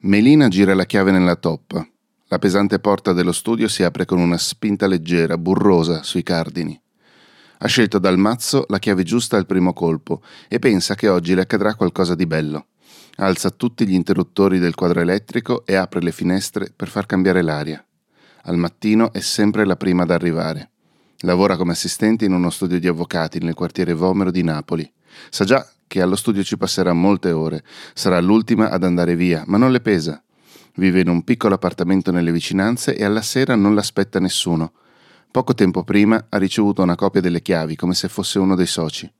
Melina gira la chiave nella toppa. La pesante porta dello studio si apre con una spinta leggera, burrosa, sui cardini. Ha scelto dal mazzo la chiave giusta al primo colpo e pensa che oggi le accadrà qualcosa di bello. Alza tutti gli interruttori del quadro elettrico e apre le finestre per far cambiare l'aria. Al mattino è sempre la prima ad arrivare. Lavora come assistente in uno studio di avvocati nel quartiere Vomero di Napoli. Sa già che allo studio ci passerà molte ore, sarà l'ultima ad andare via, ma non le pesa. Vive in un piccolo appartamento nelle vicinanze e alla sera non l'aspetta nessuno. Poco tempo prima ha ricevuto una copia delle chiavi come se fosse uno dei soci.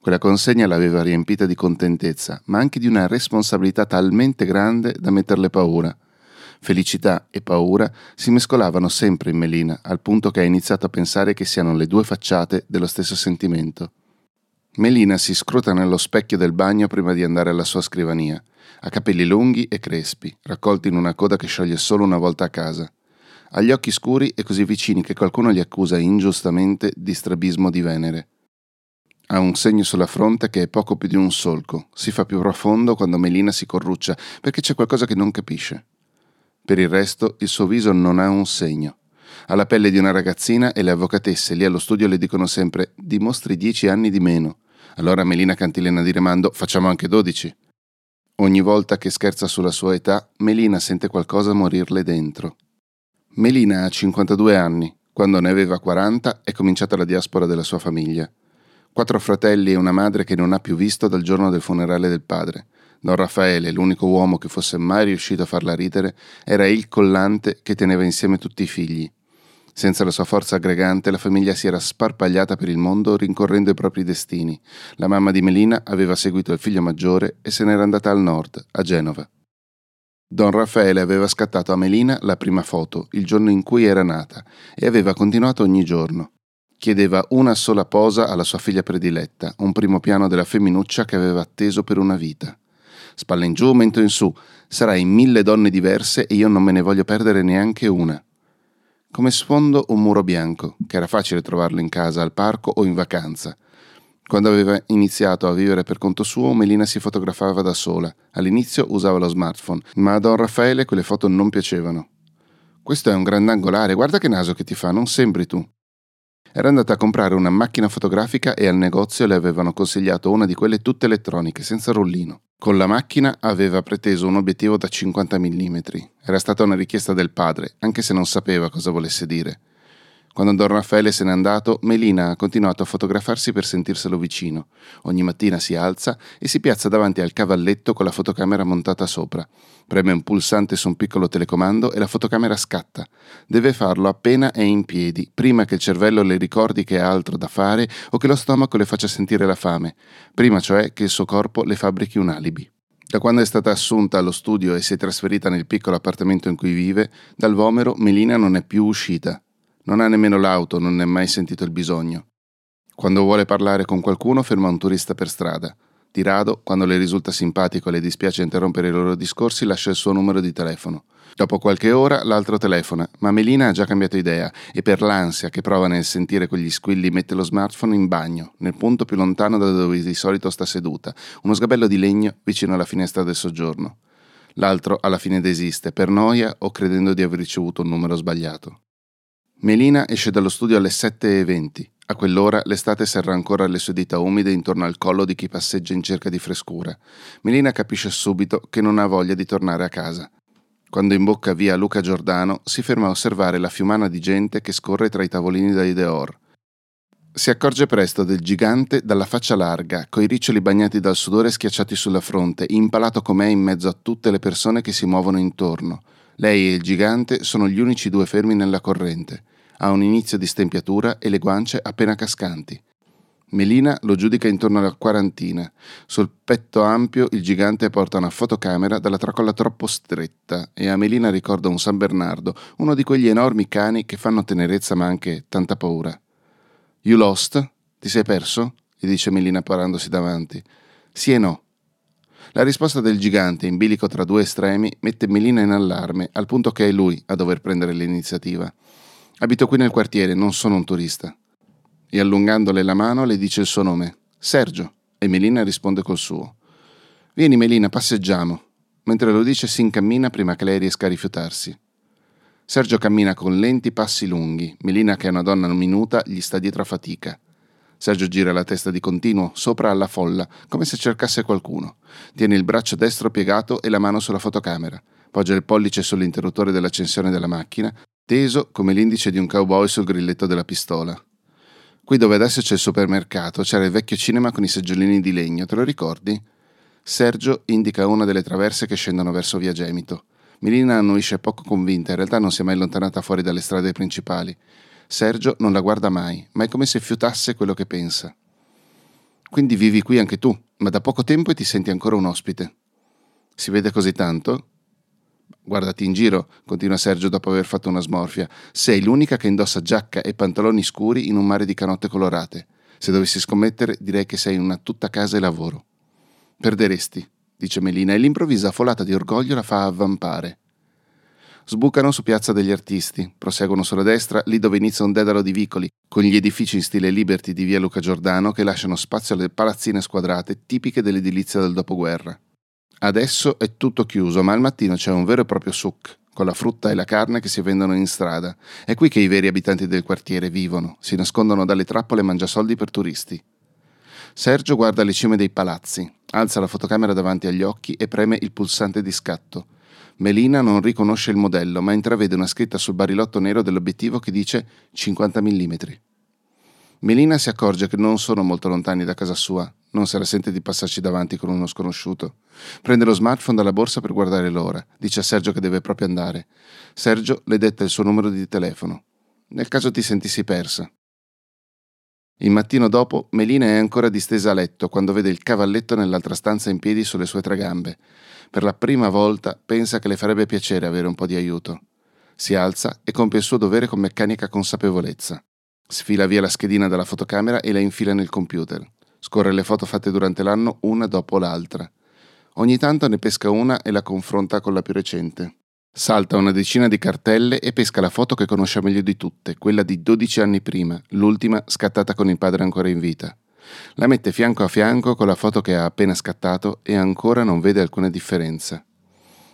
Quella consegna l'aveva riempita di contentezza, ma anche di una responsabilità talmente grande da metterle paura. Felicità e paura si mescolavano sempre in Melina, al punto che ha iniziato a pensare che siano le due facciate dello stesso sentimento. Melina si scruta nello specchio del bagno prima di andare alla sua scrivania. Ha capelli lunghi e crespi, raccolti in una coda che scioglie solo una volta a casa. Ha gli occhi scuri e così vicini che qualcuno gli accusa ingiustamente di strabismo di Venere. Ha un segno sulla fronte che è poco più di un solco. Si fa più profondo quando Melina si corruccia perché c'è qualcosa che non capisce. Per il resto, il suo viso non ha un segno. Ha la pelle di una ragazzina e le avvocatesse lì allo studio le dicono sempre dimostri dieci anni di meno. Allora Melina cantilena di rimando facciamo anche dodici. Ogni volta che scherza sulla sua età, Melina sente qualcosa morirle dentro. Melina ha 52 anni. Quando ne aveva 40 è cominciata la diaspora della sua famiglia. Quattro fratelli e una madre che non ha più visto dal giorno del funerale del padre. Don Raffaele, l'unico uomo che fosse mai riuscito a farla ridere, era il collante che teneva insieme tutti i figli. Senza la sua forza aggregante, la famiglia si era sparpagliata per il mondo rincorrendo i propri destini. La mamma di Melina aveva seguito il figlio maggiore e se n'era andata al nord, a Genova. Don Raffaele aveva scattato a Melina la prima foto, il giorno in cui era nata, e aveva continuato ogni giorno. Chiedeva una sola posa alla sua figlia prediletta, un primo piano della femminuccia che aveva atteso per una vita. Spalla in giù, mento in su, sarai mille donne diverse e io non me ne voglio perdere neanche una. Come sfondo un muro bianco, che era facile trovarlo in casa, al parco o in vacanza. Quando aveva iniziato a vivere per conto suo, Melina si fotografava da sola. All'inizio usava lo smartphone, ma a Don Raffaele quelle foto non piacevano. Questo è un grandangolare, guarda che naso che ti fa, non sembri tu. Era andata a comprare una macchina fotografica e al negozio le avevano consigliato una di quelle tutte elettroniche, senza rullino. Con la macchina aveva preteso un obiettivo da 50 mm. Era stata una richiesta del padre, anche se non sapeva cosa volesse dire. Quando Don Raffaele se n'è andato, Melina ha continuato a fotografarsi per sentirselo vicino. Ogni mattina si alza e si piazza davanti al cavalletto con la fotocamera montata sopra. Preme un pulsante su un piccolo telecomando e la fotocamera scatta. Deve farlo appena è in piedi, prima che il cervello le ricordi che ha altro da fare o che lo stomaco le faccia sentire la fame, prima cioè che il suo corpo le fabbrichi un alibi. Da quando è stata assunta allo studio e si è trasferita nel piccolo appartamento in cui vive, dal Vomero Melina non è più uscita. Non ha nemmeno l'auto, non ne ha mai sentito il bisogno. Quando vuole parlare con qualcuno ferma un turista per strada. Di rado, quando le risulta simpatico e le dispiace interrompere i loro discorsi, lascia il suo numero di telefono. Dopo qualche ora l'altro telefona, ma Melina ha già cambiato idea e per l'ansia che prova nel sentire quegli squilli mette lo smartphone in bagno, nel punto più lontano da dove di solito sta seduta, uno sgabello di legno vicino alla finestra del soggiorno. L'altro alla fine desiste, per noia o credendo di aver ricevuto un numero sbagliato. Melina esce dallo studio alle 7.20. A quell'ora l'estate serra ancora le sue dita umide intorno al collo di chi passeggia in cerca di frescura. Melina capisce subito che non ha voglia di tornare a casa. Quando imbocca via Luca Giordano, si ferma a osservare la fiumana di gente che scorre tra i tavolini da Ideor. Si accorge presto del gigante dalla faccia larga, coi riccioli bagnati dal sudore schiacciati sulla fronte, impalato com'è in mezzo a tutte le persone che si muovono intorno. Lei e il gigante sono gli unici due fermi nella corrente. Ha un inizio di stempiatura e le guance appena cascanti. Melina lo giudica intorno alla quarantina. Sul petto ampio il gigante porta una fotocamera dalla tracolla troppo stretta e a Melina ricorda un San Bernardo, uno di quegli enormi cani che fanno tenerezza ma anche tanta paura. You lost? Ti sei perso? gli dice Melina parandosi davanti. Sì e no. La risposta del gigante, in bilico tra due estremi, mette Melina in allarme, al punto che è lui a dover prendere l'iniziativa. Abito qui nel quartiere, non sono un turista e allungandole la mano le dice il suo nome. Sergio. E Melina risponde col suo. Vieni Melina, passeggiamo. mentre lo dice si incammina prima che lei riesca a rifiutarsi. Sergio cammina con lenti passi lunghi, Melina, che è una donna minuta, gli sta dietro a fatica. Sergio gira la testa di continuo, sopra alla folla, come se cercasse qualcuno. Tiene il braccio destro piegato e la mano sulla fotocamera. Poggia il pollice sull'interruttore dell'accensione della macchina, teso come l'indice di un cowboy sul grilletto della pistola. Qui dove adesso c'è il supermercato c'era il vecchio cinema con i seggiolini di legno, te lo ricordi? Sergio indica una delle traverse che scendono verso via Gemito. Milina annuisce poco convinta, in realtà non si è mai allontanata fuori dalle strade principali. Sergio non la guarda mai, ma è come se fiutasse quello che pensa. Quindi vivi qui anche tu, ma da poco tempo e ti senti ancora un ospite. Si vede così tanto? Guardati in giro, continua Sergio dopo aver fatto una smorfia. Sei l'unica che indossa giacca e pantaloni scuri in un mare di canotte colorate. Se dovessi scommettere, direi che sei una tutta casa e lavoro. Perderesti, dice Melina, e l'improvvisa folata di orgoglio la fa avvampare. Sbucano su Piazza degli Artisti, proseguono sulla destra, lì dove inizia un dedalo di vicoli, con gli edifici in stile Liberty di via Luca Giordano che lasciano spazio alle palazzine squadrate tipiche dell'edilizia del dopoguerra. Adesso è tutto chiuso, ma al mattino c'è un vero e proprio souk, con la frutta e la carne che si vendono in strada. È qui che i veri abitanti del quartiere vivono, si nascondono dalle trappole mangiasoldi per turisti. Sergio guarda le cime dei palazzi, alza la fotocamera davanti agli occhi e preme il pulsante di scatto. Melina non riconosce il modello, ma intravede una scritta sul barilotto nero dell'obiettivo che dice 50 mm. Melina si accorge che non sono molto lontani da casa sua, non se la sente di passarci davanti con uno sconosciuto. Prende lo smartphone dalla borsa per guardare l'ora. Dice a Sergio che deve proprio andare. Sergio le detta il suo numero di telefono. Nel caso ti sentissi persa. Il mattino dopo, Melina è ancora distesa a letto quando vede il cavalletto nell'altra stanza in piedi sulle sue tre gambe. Per la prima volta pensa che le farebbe piacere avere un po' di aiuto. Si alza e compie il suo dovere con meccanica consapevolezza. Sfila via la schedina dalla fotocamera e la infila nel computer. Scorre le foto fatte durante l'anno una dopo l'altra. Ogni tanto ne pesca una e la confronta con la più recente. Salta una decina di cartelle e pesca la foto che conosce meglio di tutte, quella di 12 anni prima, l'ultima scattata con il padre ancora in vita. La mette fianco a fianco con la foto che ha appena scattato e ancora non vede alcuna differenza.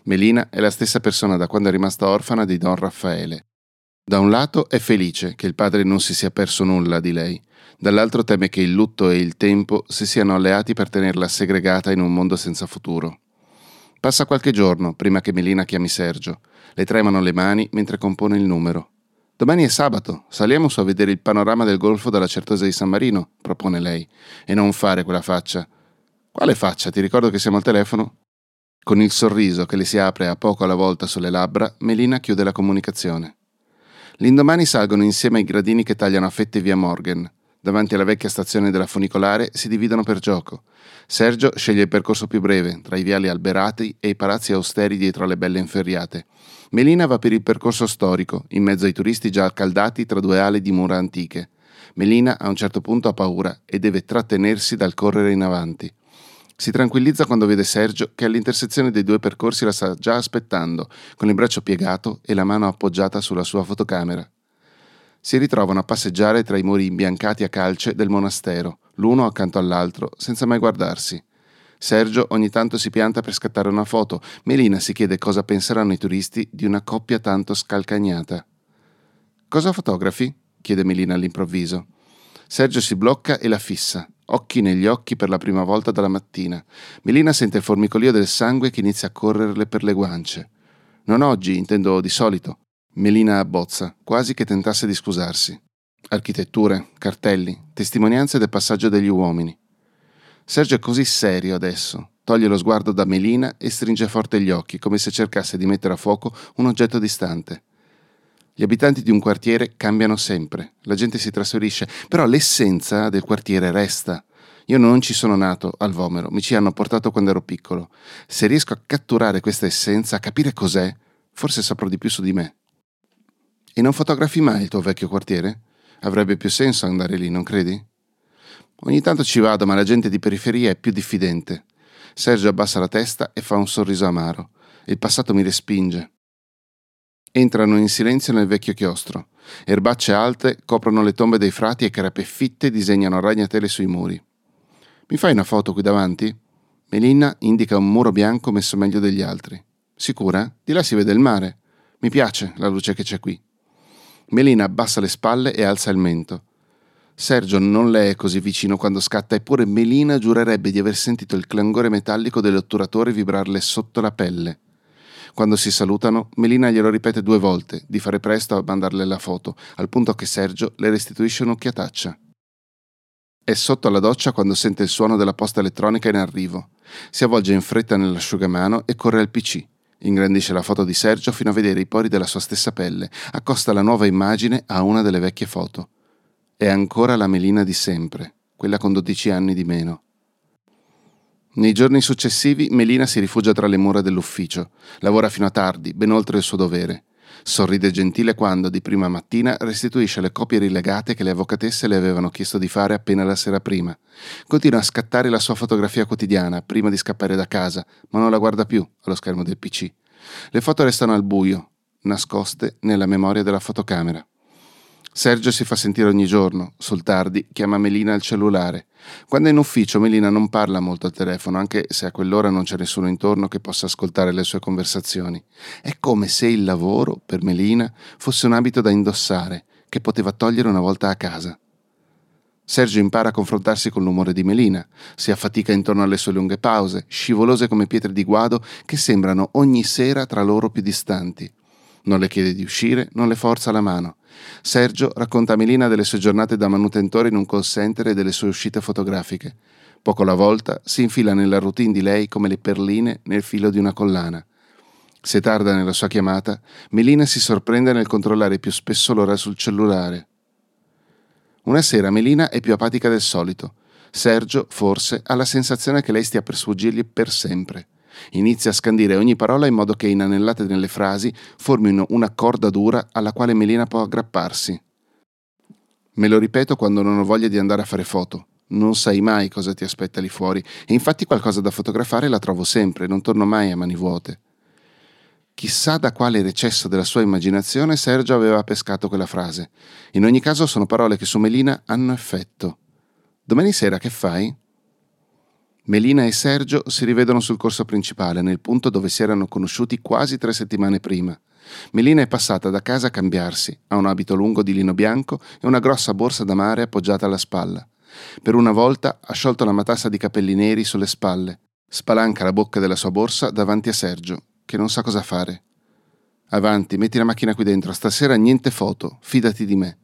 Melina è la stessa persona da quando è rimasta orfana di Don Raffaele. Da un lato è felice che il padre non si sia perso nulla di lei, dall'altro teme che il lutto e il tempo si siano alleati per tenerla segregata in un mondo senza futuro. Passa qualche giorno prima che Melina chiami Sergio. Le tremano le mani mentre compone il numero. Domani è sabato, saliamo su a vedere il panorama del golfo dalla Certosa di San Marino, propone lei. E non fare quella faccia. Quale faccia? Ti ricordo che siamo al telefono? Con il sorriso che le si apre a poco alla volta sulle labbra, Melina chiude la comunicazione. L'indomani salgono insieme ai gradini che tagliano a fette via Morgan. Davanti alla vecchia stazione della funicolare si dividono per gioco. Sergio sceglie il percorso più breve, tra i viali alberati e i palazzi austeri dietro alle belle inferriate. Melina va per il percorso storico, in mezzo ai turisti già accaldati tra due ali di mura antiche. Melina a un certo punto ha paura e deve trattenersi dal correre in avanti. Si tranquillizza quando vede Sergio che all'intersezione dei due percorsi la sta già aspettando, con il braccio piegato e la mano appoggiata sulla sua fotocamera si ritrovano a passeggiare tra i muri imbiancati a calce del monastero, l'uno accanto all'altro, senza mai guardarsi. Sergio ogni tanto si pianta per scattare una foto, Melina si chiede cosa penseranno i turisti di una coppia tanto scalcagnata. Cosa fotografi? chiede Melina all'improvviso. Sergio si blocca e la fissa, occhi negli occhi per la prima volta dalla mattina. Melina sente il formicolio del sangue che inizia a correrle per le guance. Non oggi, intendo di solito. Melina abbozza, quasi che tentasse di scusarsi. Architetture, cartelli, testimonianze del passaggio degli uomini. Sergio è così serio adesso. Toglie lo sguardo da Melina e stringe forte gli occhi, come se cercasse di mettere a fuoco un oggetto distante. Gli abitanti di un quartiere cambiano sempre, la gente si trasferisce, però l'essenza del quartiere resta. Io non ci sono nato al Vomero, mi ci hanno portato quando ero piccolo. Se riesco a catturare questa essenza, a capire cos'è, forse saprò di più su di me. E non fotografi mai il tuo vecchio quartiere? Avrebbe più senso andare lì, non credi? Ogni tanto ci vado, ma la gente di periferia è più diffidente. Sergio abbassa la testa e fa un sorriso amaro. Il passato mi respinge. Entrano in silenzio nel vecchio chiostro. Erbacce alte coprono le tombe dei frati e crepe fitte disegnano ragnatele sui muri. Mi fai una foto qui davanti? Melina indica un muro bianco messo meglio degli altri. Sicura? Di là si vede il mare. Mi piace la luce che c'è qui. Melina abbassa le spalle e alza il mento. Sergio non le è così vicino quando scatta, eppure Melina giurerebbe di aver sentito il clangore metallico dell'otturatore vibrarle sotto la pelle. Quando si salutano, Melina glielo ripete due volte, di fare presto a mandarle la foto, al punto che Sergio le restituisce un'occhiataccia. È sotto alla doccia quando sente il suono della posta elettronica in arrivo. Si avvolge in fretta nell'asciugamano e corre al PC. Ingrandisce la foto di Sergio fino a vedere i pori della sua stessa pelle, accosta la nuova immagine a una delle vecchie foto. È ancora la Melina di sempre, quella con 12 anni di meno. Nei giorni successivi Melina si rifugia tra le mura dell'ufficio, lavora fino a tardi, ben oltre il suo dovere. Sorride gentile quando, di prima mattina, restituisce le copie rilegate che le avvocatesse le avevano chiesto di fare appena la sera prima. Continua a scattare la sua fotografia quotidiana prima di scappare da casa, ma non la guarda più allo schermo del PC. Le foto restano al buio, nascoste nella memoria della fotocamera. Sergio si fa sentire ogni giorno, sul tardi chiama Melina al cellulare. Quando è in ufficio Melina non parla molto al telefono, anche se a quell'ora non c'è nessuno intorno che possa ascoltare le sue conversazioni. È come se il lavoro, per Melina, fosse un abito da indossare, che poteva togliere una volta a casa. Sergio impara a confrontarsi con l'umore di Melina, si affatica intorno alle sue lunghe pause, scivolose come pietre di guado che sembrano ogni sera tra loro più distanti. Non le chiede di uscire, non le forza la mano. Sergio racconta a Melina delle sue giornate da manutentore in un call center e delle sue uscite fotografiche. Poco alla volta si infila nella routine di lei come le perline nel filo di una collana. Se tarda nella sua chiamata, Melina si sorprende nel controllare più spesso l'ora sul cellulare. Una sera Melina è più apatica del solito. Sergio, forse, ha la sensazione che lei stia per sfuggirgli per sempre. Inizia a scandire ogni parola in modo che inanellate nelle frasi formino una corda dura alla quale Melina può aggrapparsi. Me lo ripeto quando non ho voglia di andare a fare foto. Non sai mai cosa ti aspetta lì fuori, e infatti qualcosa da fotografare la trovo sempre, non torno mai a mani vuote. Chissà da quale recesso della sua immaginazione Sergio aveva pescato quella frase. In ogni caso sono parole che su Melina hanno effetto. Domani sera che fai? Melina e Sergio si rivedono sul corso principale, nel punto dove si erano conosciuti quasi tre settimane prima. Melina è passata da casa a cambiarsi, ha un abito lungo di lino bianco e una grossa borsa da mare appoggiata alla spalla. Per una volta ha sciolto la matassa di capelli neri sulle spalle. Spalanca la bocca della sua borsa davanti a Sergio, che non sa cosa fare. Avanti, metti la macchina qui dentro, stasera niente foto, fidati di me.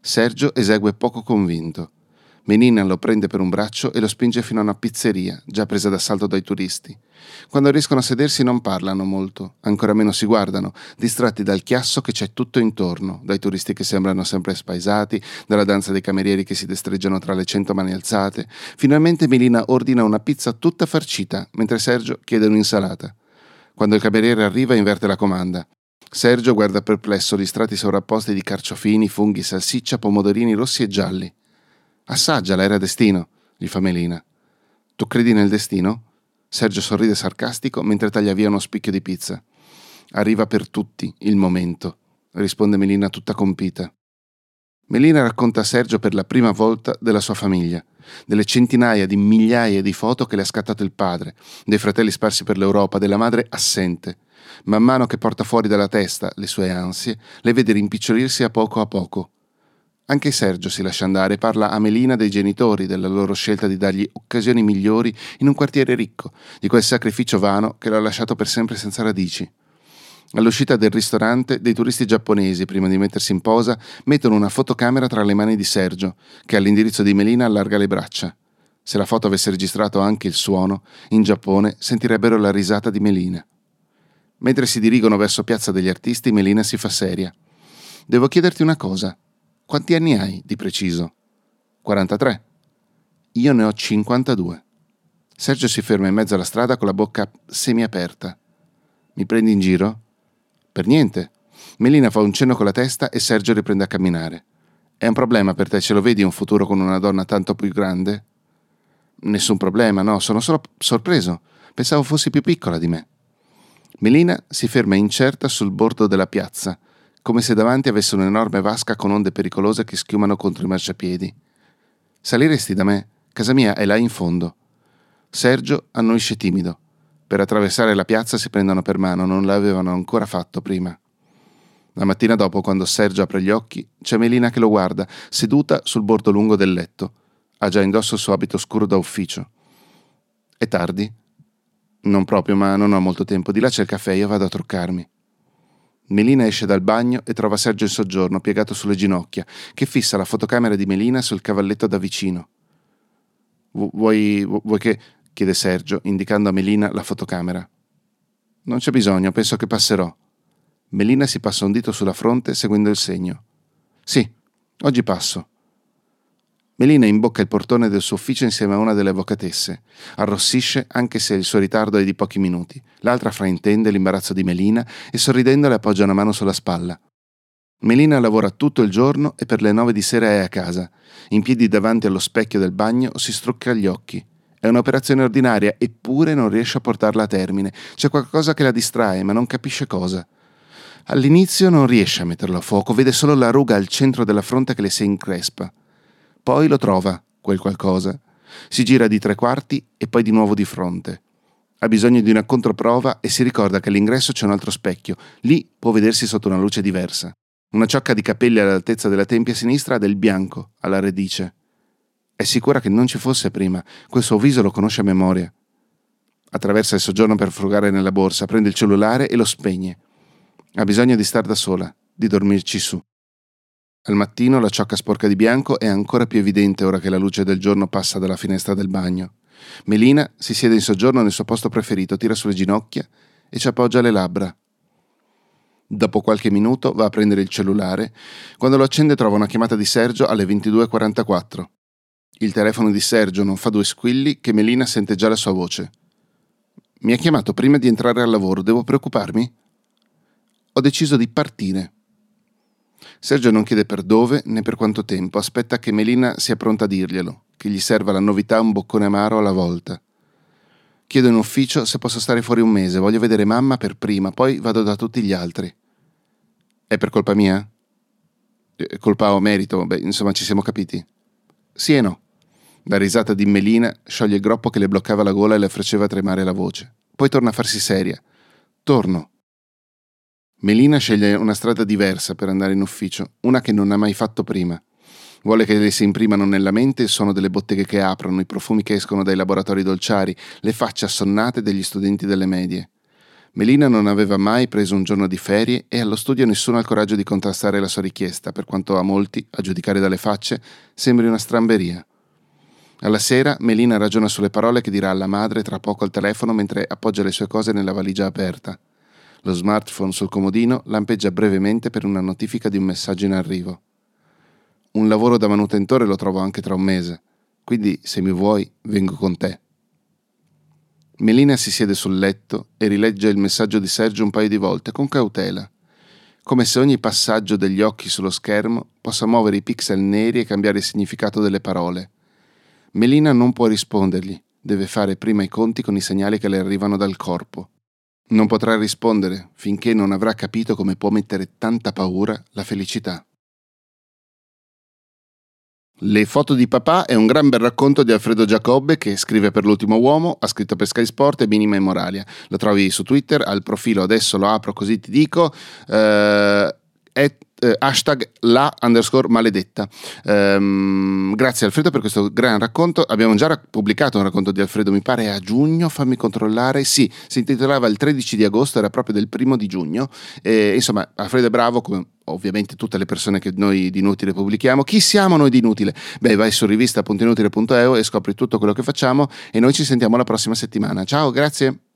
Sergio esegue poco convinto. Menina lo prende per un braccio e lo spinge fino a una pizzeria, già presa d'assalto dai turisti. Quando riescono a sedersi non parlano molto, ancora meno si guardano, distratti dal chiasso che c'è tutto intorno, dai turisti che sembrano sempre spaesati, dalla danza dei camerieri che si destreggiano tra le cento mani alzate. Finalmente Melina ordina una pizza tutta farcita, mentre Sergio chiede un'insalata. Quando il cameriere arriva inverte la comanda. Sergio guarda perplesso gli strati sovrapposti di carciofini, funghi, salsiccia, pomodorini rossi e gialli. Assaggiala, era destino, gli fa Melina. Tu credi nel destino? Sergio sorride sarcastico mentre taglia via uno spicchio di pizza. Arriva per tutti il momento, risponde Melina tutta compita. Melina racconta a Sergio per la prima volta della sua famiglia, delle centinaia di migliaia di foto che le ha scattato il padre, dei fratelli sparsi per l'Europa, della madre assente. Man mano che porta fuori dalla testa le sue ansie, le vede rimpicciolirsi a poco a poco. Anche Sergio si lascia andare e parla a Melina dei genitori, della loro scelta di dargli occasioni migliori in un quartiere ricco, di quel sacrificio vano che l'ha lasciato per sempre senza radici. All'uscita del ristorante, dei turisti giapponesi, prima di mettersi in posa, mettono una fotocamera tra le mani di Sergio, che all'indirizzo di Melina allarga le braccia. Se la foto avesse registrato anche il suono, in Giappone sentirebbero la risata di Melina. Mentre si dirigono verso Piazza degli Artisti, Melina si fa seria. Devo chiederti una cosa, quanti anni hai di preciso? 43. Io ne ho 52. Sergio si ferma in mezzo alla strada con la bocca semiaperta. Mi prendi in giro? Per niente. Melina fa un cenno con la testa e Sergio riprende a camminare. È un problema per te, ce lo vedi un futuro con una donna tanto più grande? Nessun problema, no, sono solo sorpreso. Pensavo fossi più piccola di me. Melina si ferma incerta sul bordo della piazza, come se davanti avesse un'enorme vasca con onde pericolose che schiumano contro i marciapiedi. Saliresti da me? Casa mia è là in fondo. Sergio annuisce timido. Per attraversare la piazza si prendono per mano, non l'avevano ancora fatto prima. La mattina dopo, quando Sergio apre gli occhi, c'è Melina che lo guarda, seduta sul bordo lungo del letto. Ha già indosso il suo abito scuro da ufficio. È tardi? Non proprio, ma non ho molto tempo. Di là c'è il caffè, io vado a truccarmi. Melina esce dal bagno e trova Sergio in soggiorno, piegato sulle ginocchia, che fissa la fotocamera di Melina sul cavalletto da vicino. Vuoi, vuoi che. chiede Sergio, indicando a Melina la fotocamera. Non c'è bisogno, penso che passerò. Melina si passa un dito sulla fronte seguendo il segno. Sì, oggi passo. Melina imbocca il portone del suo ufficio insieme a una delle avvocatesse. Arrossisce anche se il suo ritardo è di pochi minuti. L'altra fraintende l'imbarazzo di Melina e sorridendo le appoggia una mano sulla spalla. Melina lavora tutto il giorno e per le nove di sera è a casa. In piedi davanti allo specchio del bagno si strucca gli occhi. È un'operazione ordinaria, eppure non riesce a portarla a termine. C'è qualcosa che la distrae, ma non capisce cosa. All'inizio non riesce a metterlo a fuoco, vede solo la ruga al centro della fronte che le si increspa. Poi lo trova, quel qualcosa. Si gira di tre quarti e poi di nuovo di fronte. Ha bisogno di una controprova e si ricorda che all'ingresso c'è un altro specchio. Lì può vedersi sotto una luce diversa. Una ciocca di capelli all'altezza della tempia sinistra ha del bianco alla radice. È sicura che non ci fosse prima. Quel suo viso lo conosce a memoria. Attraversa il soggiorno per frugare nella borsa, prende il cellulare e lo spegne. Ha bisogno di star da sola, di dormirci su. Al mattino la ciocca sporca di bianco è ancora più evidente ora che la luce del giorno passa dalla finestra del bagno. Melina si siede in soggiorno nel suo posto preferito, tira sulle ginocchia e ci appoggia le labbra. Dopo qualche minuto va a prendere il cellulare. Quando lo accende trova una chiamata di Sergio alle 22.44. Il telefono di Sergio non fa due squilli che Melina sente già la sua voce. Mi ha chiamato prima di entrare al lavoro, devo preoccuparmi? ho deciso di partire. Sergio non chiede per dove né per quanto tempo, aspetta che Melina sia pronta a dirglielo, che gli serva la novità un boccone amaro alla volta. Chiedo in ufficio se posso stare fuori un mese, voglio vedere mamma per prima, poi vado da tutti gli altri. È per colpa mia? Eh, colpa o merito? Beh, insomma, ci siamo capiti. Sì e no. La risata di Melina scioglie il groppo che le bloccava la gola e le faceva tremare la voce. Poi torna a farsi seria. Torno, Melina sceglie una strada diversa per andare in ufficio, una che non ha mai fatto prima. Vuole che le si imprimano nella mente il suono delle botteghe che aprono, i profumi che escono dai laboratori dolciari, le facce assonnate degli studenti delle medie. Melina non aveva mai preso un giorno di ferie e allo studio nessuno ha il coraggio di contrastare la sua richiesta, per quanto a molti, a giudicare dalle facce, sembri una stramberia. Alla sera Melina ragiona sulle parole che dirà alla madre tra poco al telefono mentre appoggia le sue cose nella valigia aperta. Lo smartphone sul comodino lampeggia brevemente per una notifica di un messaggio in arrivo. Un lavoro da manutentore lo trovo anche tra un mese, quindi se mi vuoi vengo con te. Melina si siede sul letto e rilegge il messaggio di Sergio un paio di volte con cautela, come se ogni passaggio degli occhi sullo schermo possa muovere i pixel neri e cambiare il significato delle parole. Melina non può rispondergli, deve fare prima i conti con i segnali che le arrivano dal corpo. Non potrà rispondere finché non avrà capito come può mettere tanta paura la felicità. Le foto di papà è un gran bel racconto di Alfredo Giacobbe che scrive per l'ultimo uomo, ha scritto per Sky Sport e Minima e Moralia. Lo trovi su Twitter, al profilo adesso lo apro così ti dico, eh, è eh, hashtag la underscore maledetta. Um, grazie Alfredo per questo gran racconto. Abbiamo già pubblicato un racconto di Alfredo, mi pare a giugno, fammi controllare. Sì, si intitolava il 13 di agosto, era proprio del primo di giugno. E, insomma, Alfredo è bravo come ovviamente tutte le persone che noi di Inutile pubblichiamo. Chi siamo noi di Inutile? Beh, vai su rivista.inutile.eu e scopri tutto quello che facciamo e noi ci sentiamo la prossima settimana. Ciao, grazie.